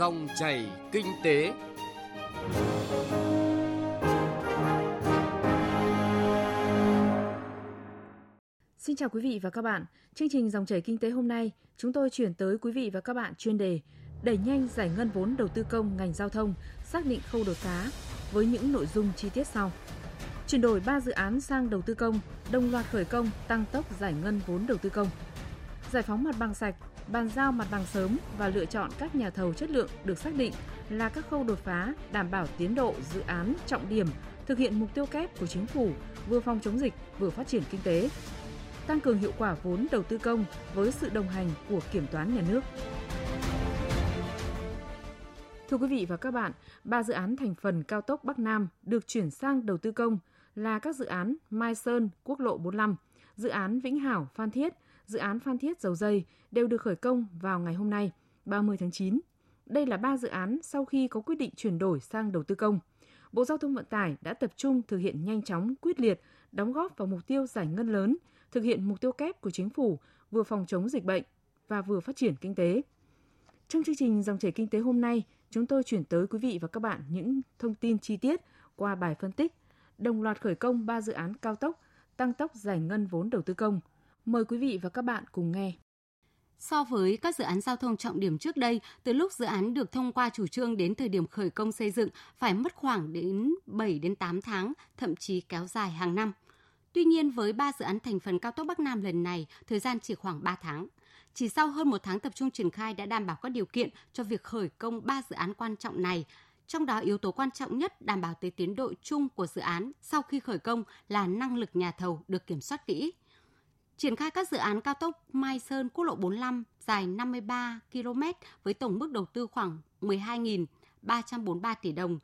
Dòng chảy kinh tế. Xin chào quý vị và các bạn. Chương trình Dòng chảy kinh tế hôm nay, chúng tôi chuyển tới quý vị và các bạn chuyên đề đẩy nhanh giải ngân vốn đầu tư công ngành giao thông, xác định khâu đột phá với những nội dung chi tiết sau. Chuyển đổi 3 dự án sang đầu tư công, đồng loạt khởi công, tăng tốc giải ngân vốn đầu tư công. Giải phóng mặt bằng sạch, bàn giao mặt bằng sớm và lựa chọn các nhà thầu chất lượng được xác định là các khâu đột phá đảm bảo tiến độ dự án trọng điểm, thực hiện mục tiêu kép của chính phủ, vừa phòng chống dịch, vừa phát triển kinh tế. Tăng cường hiệu quả vốn đầu tư công với sự đồng hành của kiểm toán nhà nước. Thưa quý vị và các bạn, ba dự án thành phần cao tốc Bắc Nam được chuyển sang đầu tư công là các dự án Mai Sơn, Quốc lộ 45, dự án Vĩnh Hảo, Phan Thiết, dự án Phan Thiết Dầu Dây đều được khởi công vào ngày hôm nay, 30 tháng 9. Đây là ba dự án sau khi có quyết định chuyển đổi sang đầu tư công. Bộ Giao thông Vận tải đã tập trung thực hiện nhanh chóng, quyết liệt, đóng góp vào mục tiêu giải ngân lớn, thực hiện mục tiêu kép của chính phủ vừa phòng chống dịch bệnh và vừa phát triển kinh tế. Trong chương trình dòng chảy kinh tế hôm nay, chúng tôi chuyển tới quý vị và các bạn những thông tin chi tiết qua bài phân tích đồng loạt khởi công 3 dự án cao tốc, tăng tốc giải ngân vốn đầu tư công. Mời quý vị và các bạn cùng nghe. So với các dự án giao thông trọng điểm trước đây, từ lúc dự án được thông qua chủ trương đến thời điểm khởi công xây dựng phải mất khoảng đến 7 đến 8 tháng, thậm chí kéo dài hàng năm. Tuy nhiên với ba dự án thành phần cao tốc Bắc Nam lần này, thời gian chỉ khoảng 3 tháng. Chỉ sau hơn một tháng tập trung triển khai đã đảm bảo các điều kiện cho việc khởi công ba dự án quan trọng này, trong đó yếu tố quan trọng nhất đảm bảo tới tiến độ chung của dự án sau khi khởi công là năng lực nhà thầu được kiểm soát kỹ. Triển khai các dự án cao tốc Mai Sơn quốc lộ 45 dài 53 km với tổng mức đầu tư khoảng 12.343 tỷ đồng,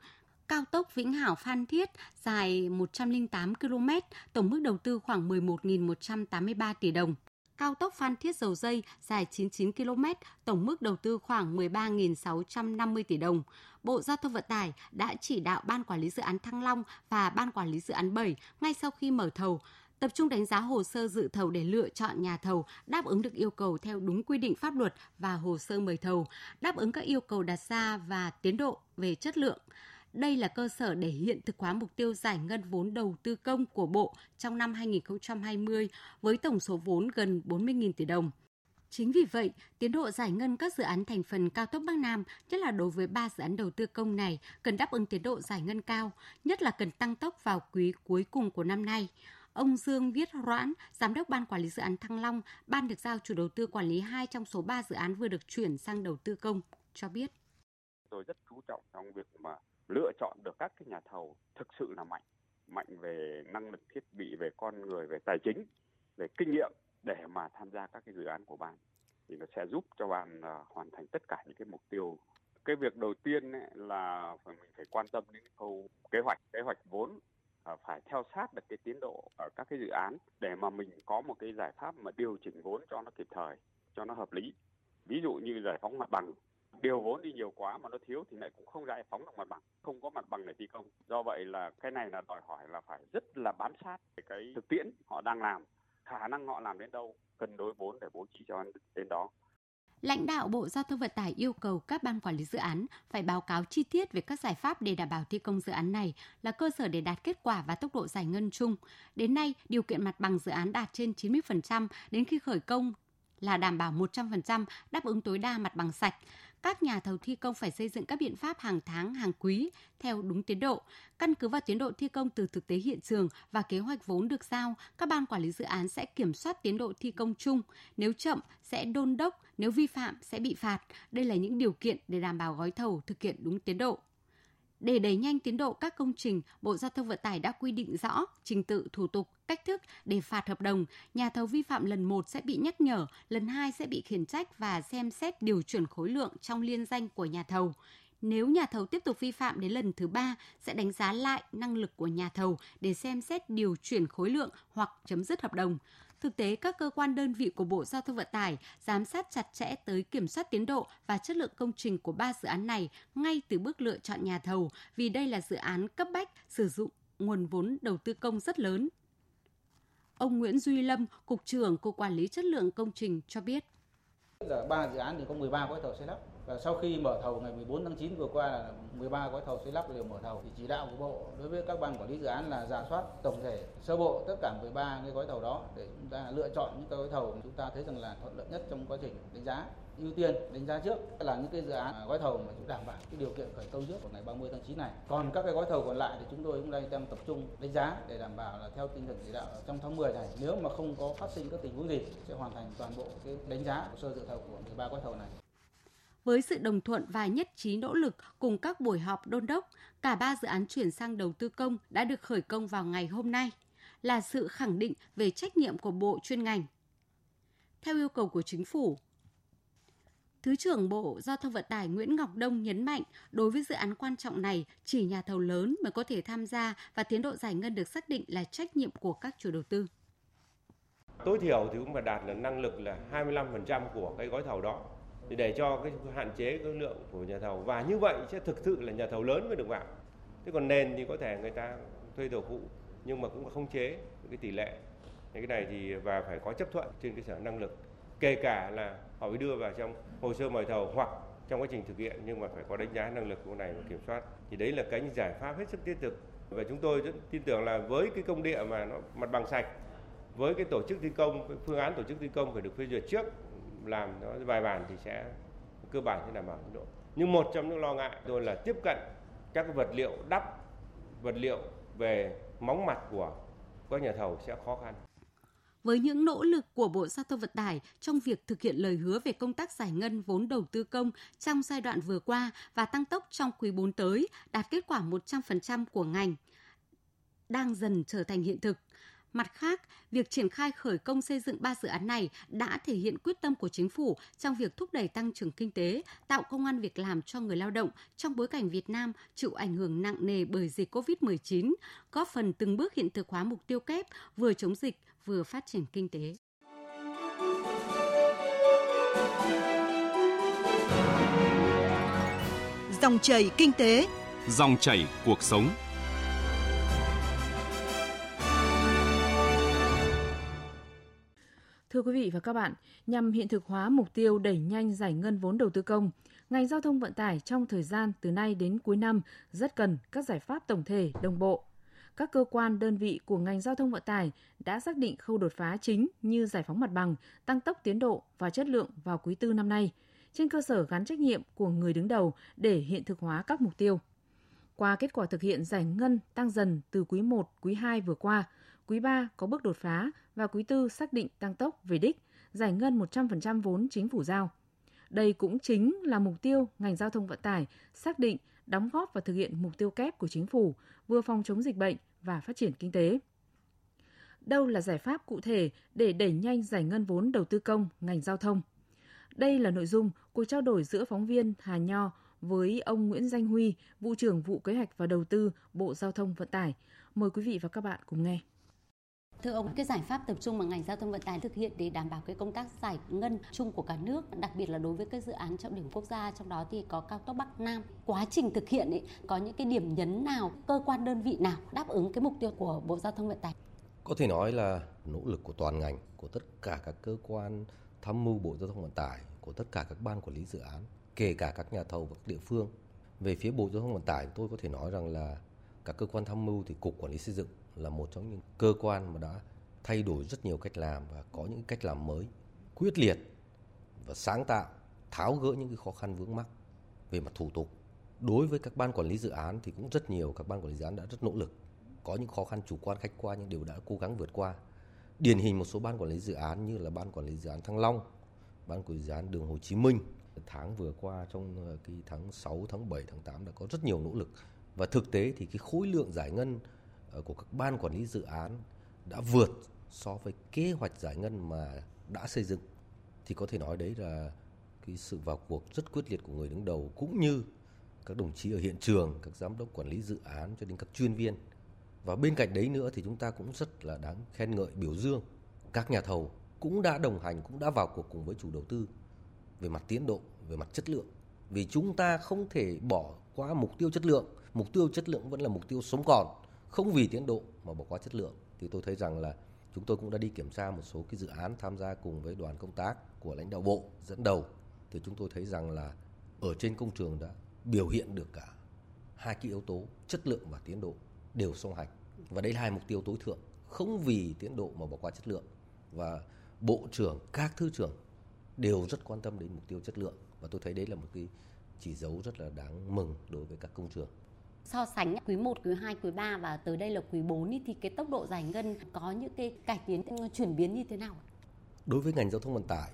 cao tốc Vĩnh Hảo Phan Thiết dài 108 km, tổng mức đầu tư khoảng 11.183 tỷ đồng. Cao tốc Phan Thiết Dầu Dây dài 99 km, tổng mức đầu tư khoảng 13.650 tỷ đồng. Bộ Giao thông Vận tải đã chỉ đạo Ban Quản lý Dự án Thăng Long và Ban Quản lý Dự án 7 ngay sau khi mở thầu tập trung đánh giá hồ sơ dự thầu để lựa chọn nhà thầu đáp ứng được yêu cầu theo đúng quy định pháp luật và hồ sơ mời thầu, đáp ứng các yêu cầu đặt ra và tiến độ về chất lượng. Đây là cơ sở để hiện thực hóa mục tiêu giải ngân vốn đầu tư công của Bộ trong năm 2020 với tổng số vốn gần 40.000 tỷ đồng. Chính vì vậy, tiến độ giải ngân các dự án thành phần cao tốc Bắc Nam, nhất là đối với ba dự án đầu tư công này, cần đáp ứng tiến độ giải ngân cao, nhất là cần tăng tốc vào quý cuối cùng của năm nay. Ông Dương Viết Roãn, Giám đốc Ban Quản lý Dự án Thăng Long, ban được giao chủ đầu tư quản lý hai trong số 3 dự án vừa được chuyển sang đầu tư công, cho biết. Tôi rất chú trọng trong việc mà lựa chọn được các cái nhà thầu thực sự là mạnh, mạnh về năng lực thiết bị, về con người, về tài chính, về kinh nghiệm để mà tham gia các cái dự án của ban thì nó sẽ giúp cho ban uh, à, hoàn thành tất cả những cái mục tiêu. Cái việc đầu tiên ấy là mình phải quan tâm đến khâu kế hoạch kế hoạch vốn phải theo sát được cái tiến độ ở các cái dự án để mà mình có một cái giải pháp mà điều chỉnh vốn cho nó kịp thời, cho nó hợp lý. Ví dụ như giải phóng mặt bằng, điều vốn đi nhiều quá mà nó thiếu thì lại cũng không giải phóng được mặt bằng, không có mặt bằng để thi công. Do vậy là cái này là đòi hỏi là phải rất là bám sát cái thực tiễn họ đang làm, khả năng họ làm đến đâu, cân đối vốn để bố trí cho đến đó. Lãnh đạo Bộ Giao thông Vận tải yêu cầu các ban quản lý dự án phải báo cáo chi tiết về các giải pháp để đảm bảo thi công dự án này là cơ sở để đạt kết quả và tốc độ giải ngân chung. Đến nay, điều kiện mặt bằng dự án đạt trên 90%, đến khi khởi công là đảm bảo 100% đáp ứng tối đa mặt bằng sạch. Các nhà thầu thi công phải xây dựng các biện pháp hàng tháng, hàng quý theo đúng tiến độ. Căn cứ vào tiến độ thi công từ thực tế hiện trường và kế hoạch vốn được giao, các ban quản lý dự án sẽ kiểm soát tiến độ thi công chung. Nếu chậm sẽ đôn đốc, nếu vi phạm sẽ bị phạt. Đây là những điều kiện để đảm bảo gói thầu thực hiện đúng tiến độ. Để đẩy nhanh tiến độ các công trình, Bộ Giao thông Vận tải đã quy định rõ trình tự thủ tục, cách thức để phạt hợp đồng. Nhà thầu vi phạm lần 1 sẽ bị nhắc nhở, lần 2 sẽ bị khiển trách và xem xét điều chuyển khối lượng trong liên danh của nhà thầu. Nếu nhà thầu tiếp tục vi phạm đến lần thứ ba sẽ đánh giá lại năng lực của nhà thầu để xem xét điều chuyển khối lượng hoặc chấm dứt hợp đồng. Thực tế, các cơ quan đơn vị của Bộ Giao thông Vận tải giám sát chặt chẽ tới kiểm soát tiến độ và chất lượng công trình của ba dự án này ngay từ bước lựa chọn nhà thầu vì đây là dự án cấp bách sử dụng nguồn vốn đầu tư công rất lớn. Ông Nguyễn Duy Lâm, Cục trưởng Cục Quản lý Chất lượng Công trình cho biết. Giờ ba dự án thì có 13 gói thầu xây lắp và sau khi mở thầu ngày 14 tháng 9 vừa qua là 13 gói thầu xây lắp đều mở thầu, thì chỉ đạo của Bộ đối với các ban quản lý dự án là giả soát tổng thể, sơ bộ tất cả 13 cái gói thầu đó để chúng ta lựa chọn những cái gói thầu mà chúng ta thấy rằng là thuận lợi nhất trong quá trình đánh giá, ưu tiên đánh giá trước là những cái dự án à, gói thầu mà chúng đảm bảo cái điều kiện khởi công trước vào ngày 30 tháng 9 này. Còn các cái gói thầu còn lại thì chúng tôi cũng đang đang tập trung đánh giá để đảm bảo là theo tinh thần chỉ đạo trong tháng 10 này, nếu mà không có phát sinh các tình huống gì, sẽ hoàn thành toàn bộ cái đánh giá hồ sơ dự thầu của 13 gói thầu này. Với sự đồng thuận và nhất trí nỗ lực cùng các buổi họp đôn đốc, cả ba dự án chuyển sang đầu tư công đã được khởi công vào ngày hôm nay, là sự khẳng định về trách nhiệm của bộ chuyên ngành. Theo yêu cầu của chính phủ, Thứ trưởng Bộ Giao thông Vận tải Nguyễn Ngọc Đông nhấn mạnh, đối với dự án quan trọng này, chỉ nhà thầu lớn mới có thể tham gia và tiến độ giải ngân được xác định là trách nhiệm của các chủ đầu tư. Tối thiểu thì cũng phải đạt là năng lực là 25% của cái gói thầu đó để cho cái hạn chế cái lượng của nhà thầu và như vậy sẽ thực sự là nhà thầu lớn mới được vào. Thế còn nền thì có thể người ta thuê thầu phụ, nhưng mà cũng không chế cái tỷ lệ. Cái này thì, và phải có chấp thuận trên cơ sở năng lực kể cả là họ mới đưa vào trong hồ sơ mời thầu hoặc trong quá trình thực hiện, nhưng mà phải có đánh giá năng lực của này và kiểm soát thì đấy là cái giải pháp hết sức thiết thực và chúng tôi rất tin tưởng là với cái công địa mà nó mặt bằng sạch, với cái tổ chức thi công cái phương án tổ chức thi công phải được phê duyệt trước làm nó bài bản thì sẽ cơ bản sẽ đảm bảo tiến độ nhưng một trong những lo ngại tôi là tiếp cận các vật liệu đắp vật liệu về móng mặt của các nhà thầu sẽ khó khăn với những nỗ lực của Bộ Giao thông Vận tải trong việc thực hiện lời hứa về công tác giải ngân vốn đầu tư công trong giai đoạn vừa qua và tăng tốc trong quý 4 tới, đạt kết quả 100% của ngành, đang dần trở thành hiện thực. Mặt khác, việc triển khai khởi công xây dựng ba dự án này đã thể hiện quyết tâm của chính phủ trong việc thúc đẩy tăng trưởng kinh tế, tạo công an việc làm cho người lao động trong bối cảnh Việt Nam chịu ảnh hưởng nặng nề bởi dịch COVID-19, góp phần từng bước hiện thực hóa mục tiêu kép vừa chống dịch vừa phát triển kinh tế. Dòng chảy kinh tế, dòng chảy cuộc sống. Thưa quý vị và các bạn, nhằm hiện thực hóa mục tiêu đẩy nhanh giải ngân vốn đầu tư công, ngành giao thông vận tải trong thời gian từ nay đến cuối năm rất cần các giải pháp tổng thể đồng bộ các cơ quan đơn vị của ngành giao thông vận tải đã xác định khâu đột phá chính như giải phóng mặt bằng, tăng tốc tiến độ và chất lượng vào quý tư năm nay, trên cơ sở gắn trách nhiệm của người đứng đầu để hiện thực hóa các mục tiêu. Qua kết quả thực hiện giải ngân tăng dần từ quý 1, quý 2 vừa qua, quý 3 có bước đột phá và quý tư xác định tăng tốc về đích, giải ngân 100% vốn chính phủ giao. Đây cũng chính là mục tiêu ngành giao thông vận tải xác định đóng góp và thực hiện mục tiêu kép của chính phủ, vừa phòng chống dịch bệnh, và phát triển kinh tế. Đâu là giải pháp cụ thể để đẩy nhanh giải ngân vốn đầu tư công ngành giao thông? Đây là nội dung cuộc trao đổi giữa phóng viên Hà Nho với ông Nguyễn Danh Huy, vụ trưởng vụ kế hoạch và đầu tư Bộ Giao thông Vận tải. Mời quý vị và các bạn cùng nghe. Thưa ông, cái giải pháp tập trung mà ngành giao thông vận tải thực hiện để đảm bảo cái công tác giải ngân chung của cả nước, đặc biệt là đối với các dự án trọng điểm quốc gia, trong đó thì có cao tốc Bắc Nam. Quá trình thực hiện ấy, có những cái điểm nhấn nào, cơ quan đơn vị nào đáp ứng cái mục tiêu của Bộ Giao thông Vận tải? Có thể nói là nỗ lực của toàn ngành, của tất cả các cơ quan tham mưu Bộ Giao thông Vận tải, của tất cả các ban quản lý dự án, kể cả các nhà thầu và các địa phương. Về phía Bộ Giao thông Vận tải, tôi có thể nói rằng là các cơ quan tham mưu thì Cục Quản lý Xây dựng là một trong những cơ quan mà đã thay đổi rất nhiều cách làm và có những cách làm mới, quyết liệt và sáng tạo, tháo gỡ những cái khó khăn vướng mắc về mặt thủ tục. Đối với các ban quản lý dự án thì cũng rất nhiều các ban quản lý dự án đã rất nỗ lực. Có những khó khăn chủ quan khách quan nhưng đều đã cố gắng vượt qua. Điển hình một số ban quản lý dự án như là ban quản lý dự án Thăng Long, ban quản lý dự án đường Hồ Chí Minh tháng vừa qua trong ờ, cái tháng 6, tháng 7, tháng 8 đã có rất nhiều nỗ lực và thực tế thì cái khối lượng giải ngân Ờ, của các ban quản lý dự án đã vượt so với kế hoạch giải ngân mà đã xây dựng thì có thể nói đấy là cái sự vào cuộc rất quyết liệt của người đứng đầu cũng như các đồng chí ở hiện trường, các giám đốc quản lý dự án cho đến các chuyên viên. Và bên cạnh đấy nữa thì chúng ta cũng rất là đáng khen ngợi biểu dương các nhà thầu cũng đã đồng hành, cũng đã vào cuộc cùng với chủ đầu tư về mặt tiến độ, về mặt chất lượng. Vì chúng ta không thể bỏ qua mục tiêu chất lượng, mục tiêu chất lượng vẫn là mục tiêu sống còn không vì tiến độ mà bỏ qua chất lượng, thì tôi thấy rằng là chúng tôi cũng đã đi kiểm tra một số cái dự án tham gia cùng với đoàn công tác của lãnh đạo bộ dẫn đầu, thì chúng tôi thấy rằng là ở trên công trường đã biểu hiện được cả hai cái yếu tố, chất lượng và tiến độ đều song hành. Và đây là hai mục tiêu tối thượng, không vì tiến độ mà bỏ qua chất lượng. Và bộ trưởng, các thứ trưởng đều rất quan tâm đến mục tiêu chất lượng, và tôi thấy đấy là một cái chỉ dấu rất là đáng mừng đối với các công trường so sánh quý 1, quý 2, quý 3 và tới đây là quý 4 thì cái tốc độ giải ngân có những cái cải tiến chuyển biến như thế nào? Đối với ngành giao thông vận tải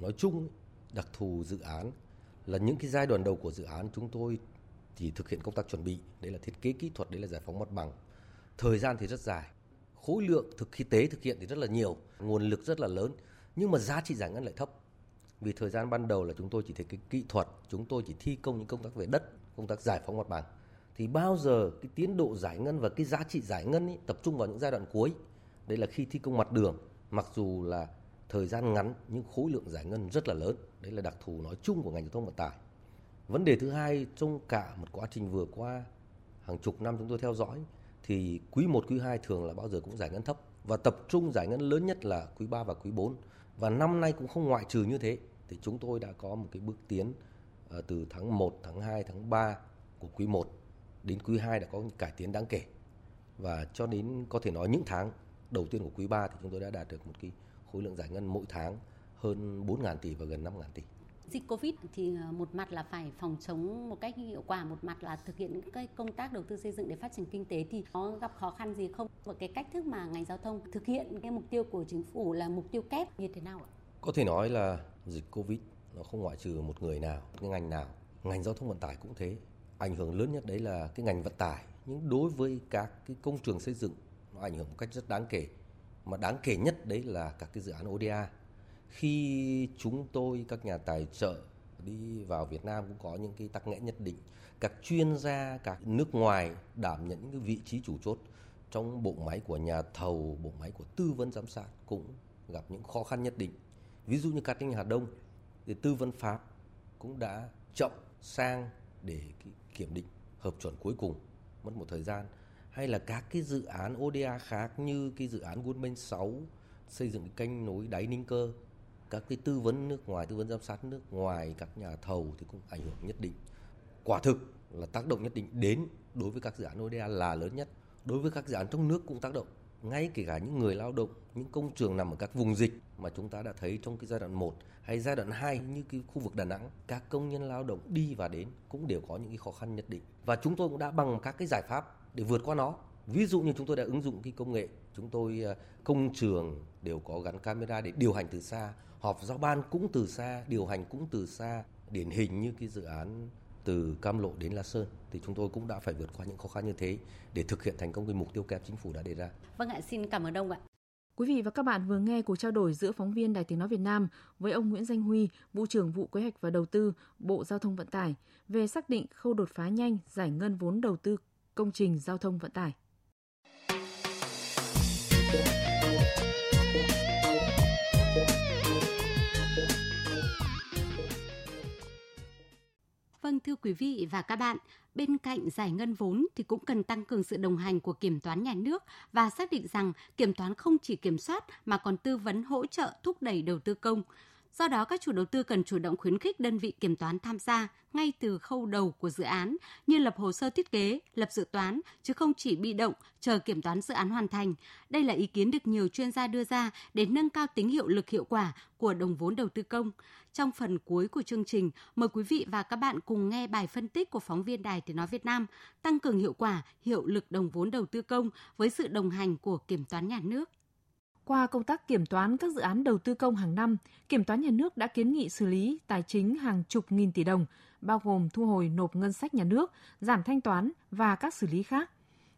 nói chung đặc thù dự án là những cái giai đoạn đầu của dự án chúng tôi chỉ thực hiện công tác chuẩn bị, đấy là thiết kế kỹ thuật, đấy là giải phóng mặt bằng. Thời gian thì rất dài, khối lượng thực khi tế thực hiện thì rất là nhiều, nguồn lực rất là lớn, nhưng mà giá trị giải ngân lại thấp. Vì thời gian ban đầu là chúng tôi chỉ thiết kế kỹ thuật, chúng tôi chỉ thi công những công tác về đất, công tác giải phóng mặt bằng. Thì bao giờ cái tiến độ giải ngân và cái giá trị giải ngân ấy, tập trung vào những giai đoạn cuối. Đây là khi thi công mặt đường, mặc dù là thời gian ngắn nhưng khối lượng giải ngân rất là lớn. Đấy là đặc thù nói chung của ngành giao thông vận tải. Vấn đề thứ hai trong cả một quá trình vừa qua hàng chục năm chúng tôi theo dõi thì quý 1, quý 2 thường là bao giờ cũng giải ngân thấp và tập trung giải ngân lớn nhất là quý 3 và quý 4 và năm nay cũng không ngoại trừ như thế thì chúng tôi đã có một cái bước tiến ờ, từ tháng 1, tháng 2, tháng 3 của quý 1 đến quý 2 đã có cải tiến đáng kể và cho đến có thể nói những tháng đầu tiên của quý 3 thì chúng tôi đã đạt được một cái khối lượng giải ngân mỗi tháng hơn 4.000 tỷ và gần 5.000 tỷ dịch Covid thì ờ, một mặt là phải phòng chống một cách hiệu quả, một mặt là thực hiện cái công tác đầu tư xây dựng để phát triển kinh tế thì có gặp khó khăn gì không? Và cái cách thức mà ngành giao thông thực hiện cái mục tiêu của chính phủ là mục tiêu kép như thế nào ạ? Có thể nói là dịch Covid nó không ngoại trừ một người nào, cái ngành nào. Ngành giao thông vận tải cũng thế. Ảnh hưởng lớn nhất đấy là cái ngành vận tải. Nhưng đối với các cái công trường xây dựng, nó ảnh hưởng một cách rất đáng kể. Mà đáng kể nhất đấy là các cái dự án ODA khi chúng tôi, các nhà tài trợ đi vào Việt Nam cũng có những cái tắc nghẽn nhất định các chuyên gia, các nước ngoài đảm nhận những cái vị trí chủ chốt trong bộ máy của nhà thầu, bộ máy của tư vấn giám sát cũng gặp những khó khăn nhất định ví dụ như cát tinh Hà Đông, thì tư vấn pháp cũng đã chậm sang để kiểm định hợp chuẩn cuối cùng, mất một thời gian, hay là các cái dự án ODA khác như cái dự án Goldman 6 xây dựng kênh nối đáy Ninh Cơ, các cái tư vấn nước ngoài, tư vấn giám sát nước ngoài, các nhà thầu thì cũng ảnh hưởng nhất định. Quả thực là tác động nhất định đến đối với các dự án ODA là lớn nhất, đối với các dự án trong nước cũng tác động ngay kể cả những người lao động những công trường nằm ở các vùng dịch mà chúng ta đã thấy trong cái giai đoạn 1 hay giai đoạn 2 như cái khu vực Đà Nẵng các công nhân lao động đi và đến cũng đều có những cái khó khăn nhất định. Và chúng tôi cũng đã bằng các cái giải pháp để vượt qua nó. Ví dụ như chúng tôi đã ứng dụng cái công nghệ chúng tôi ờ, công trường đều có gắn camera để điều hành từ xa họp giao ban cũng từ xa, điều hành cũng từ xa, điển hình như cái dự án từ Cam Lộ đến La Sơn thì chúng tôi cũng đã phải vượt qua những khó khăn như thế để thực hiện thành công cái mục tiêu kép chính phủ đã đề ra. Vâng ạ, xin cảm ơn ông ạ. Quý vị và các bạn vừa nghe cuộc trao đổi giữa phóng viên Đài Tiếng Nói Việt Nam với ông Nguyễn Danh Huy, Vụ trưởng Vụ Kế hoạch và Đầu tư, Bộ Giao thông Vận tải về xác định khâu đột phá nhanh giải ngân vốn đầu tư công trình giao thông vận tải. Vâng thưa quý vị và các bạn, bên cạnh giải ngân vốn thì cũng cần tăng cường sự đồng hành của kiểm toán nhà nước và xác định rằng kiểm toán không chỉ kiểm soát mà còn tư vấn hỗ trợ thúc đẩy đầu tư công. Do đó, các chủ đầu tư cần chủ động khuyến khích đơn vị kiểm toán tham gia ngay từ khâu đầu của dự án như lập hồ sơ thiết kế, lập dự toán, chứ không chỉ bị động chờ kiểm toán dự án hoàn thành. Đây là ý kiến được nhiều chuyên gia đưa ra để nâng cao tính hiệu lực hiệu quả của đồng vốn đầu tư công. Trong phần cuối của chương trình, mời quý vị và các bạn cùng nghe bài phân tích của phóng viên Đài Tiếng Nói Việt Nam tăng cường hiệu quả, hiệu lực đồng vốn đầu tư công với sự đồng hành của kiểm toán nhà nước. Qua công tác kiểm toán các dự án đầu tư công hàng năm, Kiểm toán nhà nước đã kiến nghị xử lý tài chính hàng chục nghìn tỷ đồng, bao gồm thu hồi nộp ngân sách nhà nước, giảm thanh toán và các xử lý khác.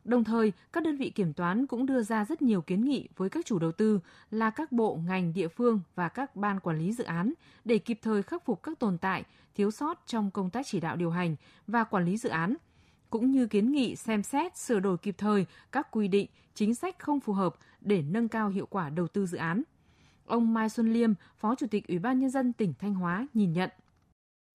Đồng thời, các đơn vị kiểm toán cũng đưa ra rất nhiều kiến nghị với các chủ đầu tư là các bộ, ngành, địa phương và các ban quản lý dự án để kịp thời khắc phục các tồn tại, thiếu sót trong công tác chỉ đạo điều hành và quản lý dự án, cũng như kiến nghị xem xét sửa đổi kịp thời các quy định, chính sách không phù hợp để nâng cao hiệu quả đầu tư dự án. Ông Mai Xuân Liêm, Phó Chủ tịch Ủy ban Nhân dân tỉnh Thanh Hóa nhìn nhận.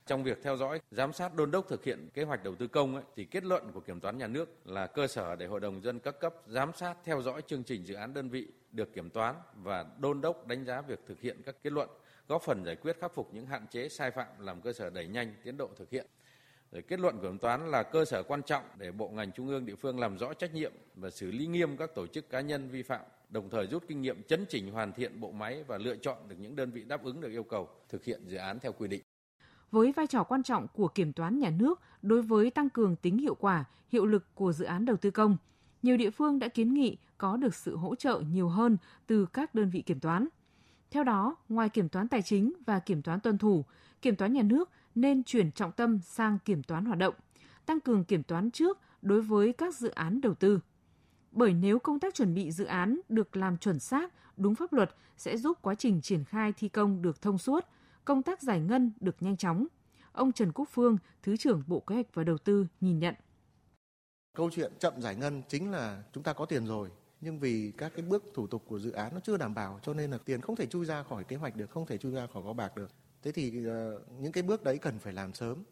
Trong việc theo dõi, giám sát đôn đốc thực hiện kế hoạch đầu tư công ấy, thì kết luận của kiểm toán nhà nước là cơ sở để hội đồng dân các cấp giám sát theo dõi chương trình dự án đơn vị được kiểm toán và đôn đốc đánh giá việc thực hiện các kết luận góp phần giải quyết khắc phục những hạn chế sai phạm làm cơ sở đẩy nhanh tiến độ thực hiện. Rồi kết luận của kiểm toán là cơ sở quan trọng để bộ ngành trung ương địa phương làm rõ trách nhiệm và xử lý nghiêm các tổ chức cá nhân vi phạm, đồng thời rút kinh nghiệm chấn chỉnh hoàn thiện bộ máy và lựa chọn được những đơn vị đáp ứng được yêu cầu thực hiện dự án theo quy định. Với vai trò quan trọng của kiểm toán nhà nước đối với tăng cường tính hiệu quả, hiệu lực của dự án đầu tư công, nhiều địa phương đã kiến nghị có được sự hỗ trợ nhiều hơn từ các đơn vị kiểm toán. Theo đó, ngoài kiểm toán tài chính và kiểm toán tuân thủ, kiểm toán nhà nước nên chuyển trọng tâm sang kiểm toán hoạt động, tăng cường kiểm toán trước đối với các dự án đầu tư. Bởi nếu công tác chuẩn bị dự án được làm chuẩn xác, đúng pháp luật sẽ giúp quá trình triển khai thi công được thông suốt, công tác giải ngân được nhanh chóng. Ông Trần Quốc Phương, Thứ trưởng Bộ Kế hoạch và Đầu tư nhìn nhận. Câu chuyện chậm giải ngân chính là chúng ta có tiền rồi, nhưng vì các cái bước thủ tục của dự án nó chưa đảm bảo cho nên là tiền không thể chui ra khỏi kế hoạch được, không thể chui ra khỏi kho bạc được. Thế thì ờ, những cái bước đấy cần phải làm sớm.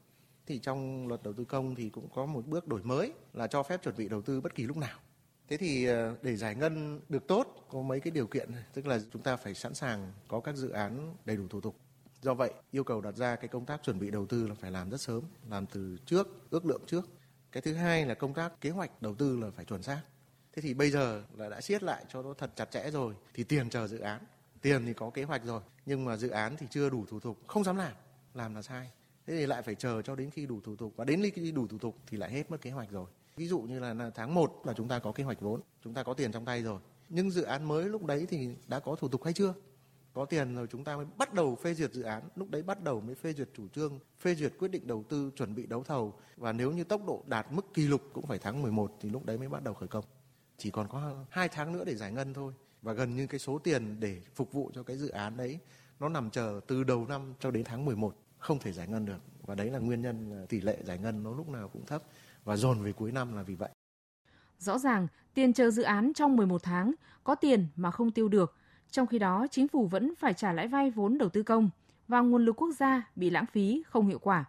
Thì trong luật đầu tư công thì cũng có một bước đổi mới là cho phép chuẩn bị đầu tư bất kỳ lúc nào. Thế thì ờ, để giải ngân được tốt có mấy cái điều kiện, tức là chúng ta phải sẵn sàng có các dự án đầy đủ thủ tục. Do vậy, yêu cầu đặt ra cái công tác chuẩn bị đầu tư là phải làm rất sớm, làm từ trước, ước lượng trước. Cái thứ hai là công tác kế hoạch đầu tư là phải chuẩn xác. Thế thì bây giờ là đã siết lại cho nó thật chặt chẽ rồi thì tiền chờ dự án tiền thì có kế hoạch rồi, nhưng mà dự án thì chưa đủ thủ tục, không dám làm. Làm là sai. Thế thì lại phải chờ cho đến khi đủ thủ tục. Và đến khi đủ thủ tục thì lại hết mất kế hoạch rồi. Ví dụ như là tháng 1 là chúng ta có kế hoạch vốn, chúng ta có tiền trong tay rồi. Nhưng dự án mới lúc đấy thì đã có thủ tục hay chưa? Có tiền rồi chúng ta mới bắt đầu phê duyệt dự án. Lúc đấy bắt đầu mới phê duyệt chủ trương, phê duyệt quyết định đầu tư, chuẩn bị đấu thầu. Và nếu như tốc độ đạt mức kỷ lục cũng phải tháng 11 thì lúc đấy mới bắt đầu khởi công. Chỉ còn có hai tháng nữa để giải ngân thôi và gần như cái số tiền để phục vụ cho cái dự án đấy nó nằm chờ từ đầu năm cho đến tháng 11 không thể giải ngân được và đấy là nguyên nhân à, tỷ lệ giải ngân nó lúc nào cũng thấp và dồn về cuối năm là vì vậy. Rõ ràng, tiền chờ dự án trong 11 tháng có tiền mà không tiêu được, trong khi đó chính phủ vẫn phải trả lãi vay vốn đầu tư công và nguồn lực quốc gia bị lãng phí không hiệu quả.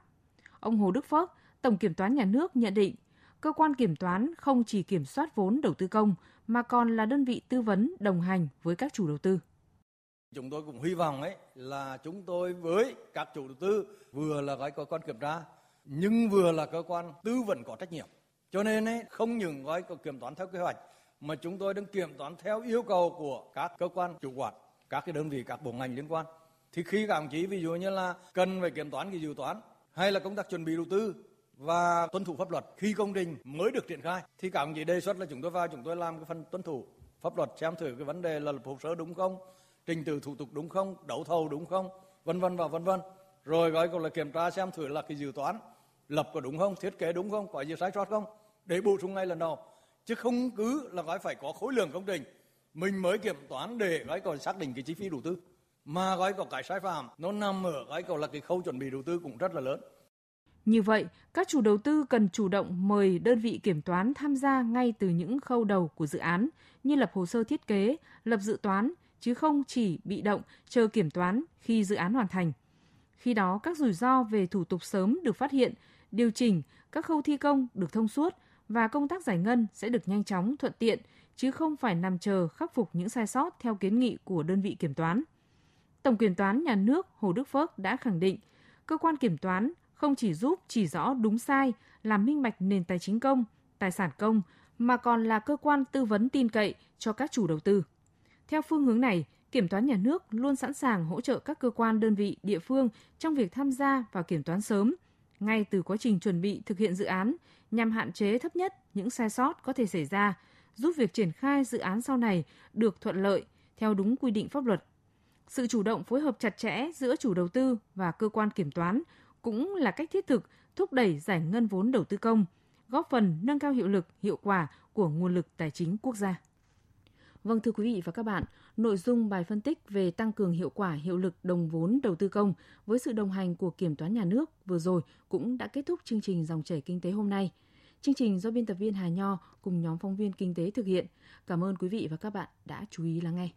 Ông Hồ Đức Phước, Tổng Kiểm toán Nhà nước nhận định, cơ quan kiểm toán không chỉ kiểm soát vốn đầu tư công mà còn là đơn vị tư vấn đồng hành với các chủ đầu tư. Chúng tôi cũng hy vọng ấy là chúng tôi với các chủ đầu tư vừa là cái cơ quan kiểm tra nhưng vừa là cơ quan tư vấn có trách nhiệm. Cho nên ấy, không những gói kiểm toán theo kế hoạch mà chúng tôi đang kiểm toán theo yêu cầu của các cơ quan chủ quản, các cái đơn vị, các bộ ngành liên quan. Thì khi các đồng chí ví dụ như là cần phải kiểm toán cái dự toán hay là công tác chuẩn bị đầu tư và tuân thủ pháp luật. Khi công trình mới được triển khai, thì các ông chỉ đề xuất là chúng tôi vào, chúng tôi làm cái phần tuân thủ pháp luật, xem thử cái vấn đề là lập hồ sơ đúng không, trình tự thủ tục đúng không, đấu thầu đúng không, vân vân và vân vân. Rồi gọi còn là kiểm tra xem thử là cái dự toán lập có đúng không, thiết kế đúng không, có gì sai sót không. Để bổ sung ngay lần đầu. Chứ không cứ là gói phải có khối lượng công trình, mình mới kiểm toán để gói còn xác định cái chi phí đầu tư. Mà gói có cái sai phạm, nó nằm ở gói còn là cái khâu chuẩn bị đầu tư cũng rất là lớn như vậy, các chủ đầu tư cần chủ động mời đơn vị kiểm toán tham gia ngay từ những khâu đầu của dự án như lập hồ sơ thiết kế, lập dự toán, chứ không chỉ bị động chờ kiểm toán khi dự án hoàn thành. Khi đó, các rủi ro về thủ tục sớm được phát hiện, điều chỉnh, các khâu thi công được thông suốt và công tác giải ngân sẽ được nhanh chóng, thuận tiện, chứ không phải nằm chờ khắc phục những sai sót theo kiến nghị của đơn vị kiểm toán. Tổng kiểm toán nhà nước Hồ Đức Phước đã khẳng định, cơ quan kiểm toán không chỉ giúp chỉ rõ đúng sai, làm minh bạch nền tài chính công, tài sản công, mà còn là cơ quan tư vấn tin cậy cho các chủ đầu tư. Theo phương hướng này, Kiểm toán nhà nước luôn sẵn sàng hỗ trợ các cơ quan đơn vị địa phương trong việc tham gia vào kiểm toán sớm, ngay từ quá trình chuẩn bị thực hiện dự án nhằm hạn chế thấp nhất những sai sót có thể xảy ra, giúp việc triển khai dự án sau này được thuận lợi theo đúng quy định pháp luật. Sự chủ động phối hợp chặt chẽ giữa chủ đầu tư và cơ quan kiểm toán cũng là cách thiết thực thúc đẩy giải ngân vốn đầu tư công, góp phần nâng cao hiệu lực, hiệu quả của nguồn lực tài chính quốc gia. Vâng thưa quý vị và các bạn, nội dung bài phân tích về tăng cường hiệu quả hiệu lực đồng vốn đầu tư công với sự đồng hành của Kiểm toán nhà nước vừa rồi cũng đã kết thúc chương trình dòng chảy kinh tế hôm nay. Chương trình do biên tập viên Hà Nho cùng nhóm phóng viên kinh tế thực hiện. Cảm ơn quý vị và các bạn đã chú ý lắng nghe.